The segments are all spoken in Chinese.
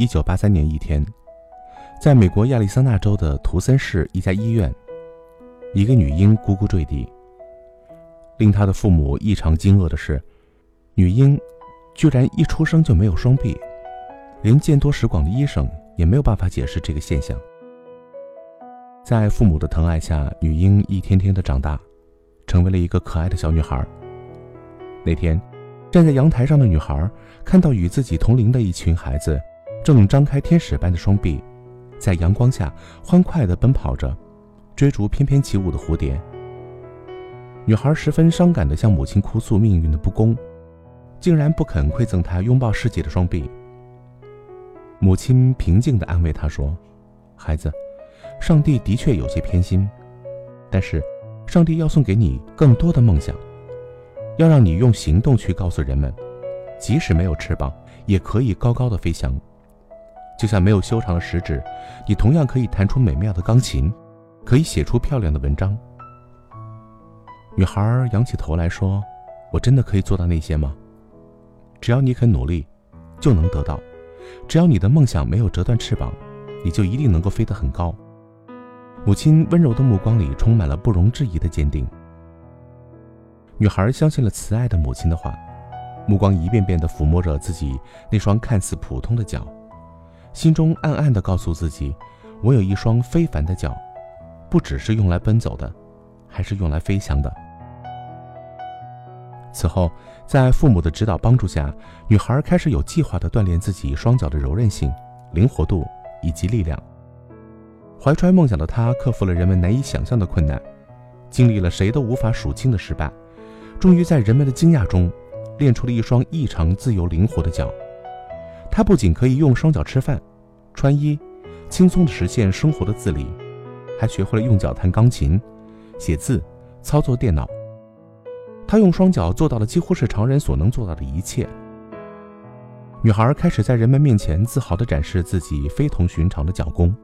一九八三年一天，在美国亚利桑那州的图森市一家医院，一个女婴咕咕坠地。令她的父母异常惊愕的是，女婴居然一出生就没有双臂，连见多识广的医生也没有办法解释这个现象。在父母的疼爱下，女婴一天天的长大，成为了一个可爱的小女孩。那天，站在阳台上的女孩看到与自己同龄的一群孩子。正张开天使般的双臂，在阳光下欢快地奔跑着，追逐翩翩起舞的蝴蝶。女孩十分伤感地向母亲哭诉命运的不公，竟然不肯馈赠她拥抱世界的双臂。母亲平静地安慰她说：“孩子，上帝的确有些偏心，但是，上帝要送给你更多的梦想，要让你用行动去告诉人们，即使没有翅膀，也可以高高的飞翔。”就像没有修长的食指，你同样可以弹出美妙的钢琴，可以写出漂亮的文章。女孩仰起头来说：“我真的可以做到那些吗？只要你肯努力，就能得到；只要你的梦想没有折断翅膀，你就一定能够飞得很高。”母亲温柔的目光里充满了不容置疑的坚定。女孩相信了慈爱的母亲的话，目光一遍遍地抚摸着自己那双看似普通的脚。心中暗暗地告诉自己：“我有一双非凡的脚，不只是用来奔走的，还是用来飞翔的。”此后，在父母的指导帮助下，女孩开始有计划地锻炼自己双脚的柔韧性、灵活度以及力量。怀揣梦想的她，克服了人们难以想象的困难，经历了谁都无法数清的失败，终于在人们的惊讶中，练出了一双异常自由灵活的脚。他不仅可以用双脚吃饭、穿衣，轻松地实现生活的自理，还学会了用脚弹钢琴、写字、操作电脑。他用双脚做到了几乎是常人所能做到的一切。女孩开始在人们面前自豪地展示自己非同寻常的脚功。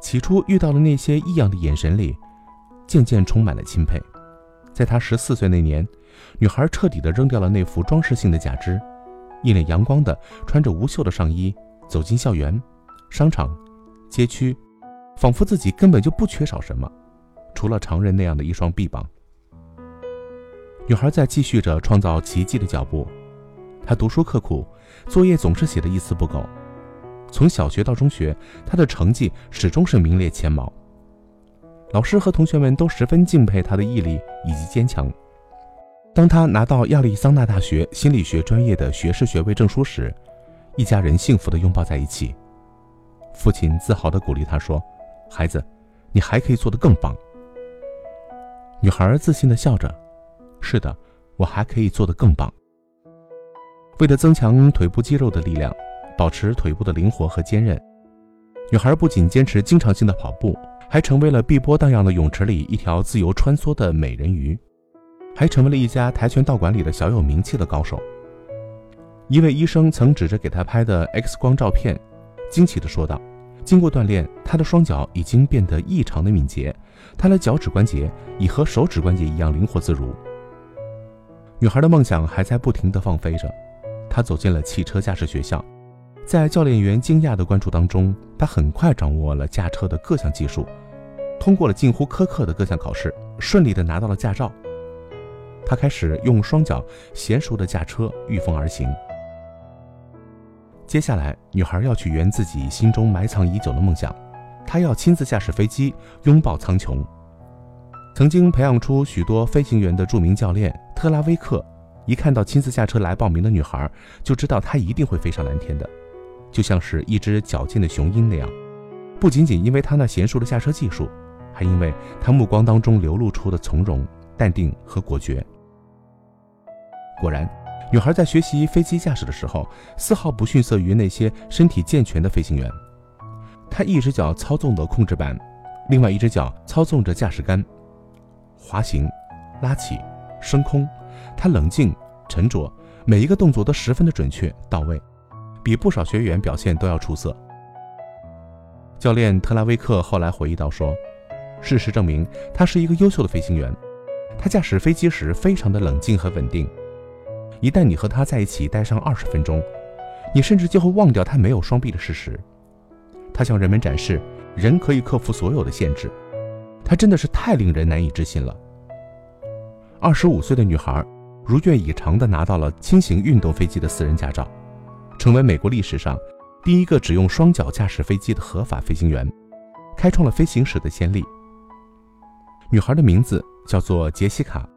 起初遇到的那些异样的眼神里，渐渐充满了钦佩。在她十四岁那年，女孩彻底地扔掉了那副装饰性的假肢。一脸阳光的穿着无袖的上衣走进校园、商场、街区，仿佛自己根本就不缺少什么，除了常人那样的一双臂膀。女孩在继续着创造奇迹的脚步，她读书刻苦，作业总是写的一丝不苟。从小学到中学，她的成绩始终是名列前茅。老师和同学们都十分敬佩她的毅力以及坚强。当他拿到亚利桑那大学心理学专业的学士学位证书时，一家人幸福地拥抱在一起。父亲自豪地鼓励他说：“孩子，你还可以做得更棒。”女孩自信地笑着：“是的，我还可以做得更棒。”为了增强腿部肌肉的力量，保持腿部的灵活和坚韧，女孩不仅坚持经常性的跑步，还成为了碧波荡漾的泳池里一条自由穿梭的美人鱼。还成为了一家跆拳道馆里的小有名气的高手。一位医生曾指着给他拍的 X 光照片，惊奇地说道：“经过锻炼，他的双脚已经变得异常的敏捷，他的脚趾关节已和手指关节一样灵活自如。”女孩的梦想还在不停地放飞着，她走进了汽车驾驶学校，在教练员惊讶的关注当中，她很快掌握了驾车的各项技术，通过了近乎苛刻的各项考试，顺利地拿到了驾照。他开始用双脚娴熟地驾车，御风而行。接下来，女孩要去圆自己心中埋藏已久的梦想，她要亲自驾驶飞机，拥抱苍穹。曾经培养出许多飞行员的著名教练特拉威克，一看到亲自驾车来报名的女孩，就知道她一定会飞上蓝天的，就像是一只矫健的雄鹰那样。不仅仅因为她那娴熟的驾车技术，还因为她目光当中流露出的从容、淡定和果决。果然，女孩在学习飞机驾驶的时候，丝毫不逊色于那些身体健全的飞行员。她一只脚操纵着控制板，另外一只脚操纵着驾驶杆，滑行、拉起、升空。她冷静、沉着，每一个动作都十分的准确到位，比不少学员表现都要出色。教练特拉维克后来回忆到说：“事实证明，他是一个优秀的飞行员。他驾驶飞机时非常的冷静和稳定。”一旦你和他在一起待上二十分钟，你甚至就会忘掉她没有双臂的事实。她向人们展示人可以克服所有的限制，她真的是太令人难以置信了。二十五岁的女孩如愿以偿地拿到了轻型运动飞机的私人驾照，成为美国历史上第一个只用双脚驾驶飞机的合法飞行员，开创了飞行史的先例。女孩的名字叫做杰西卡。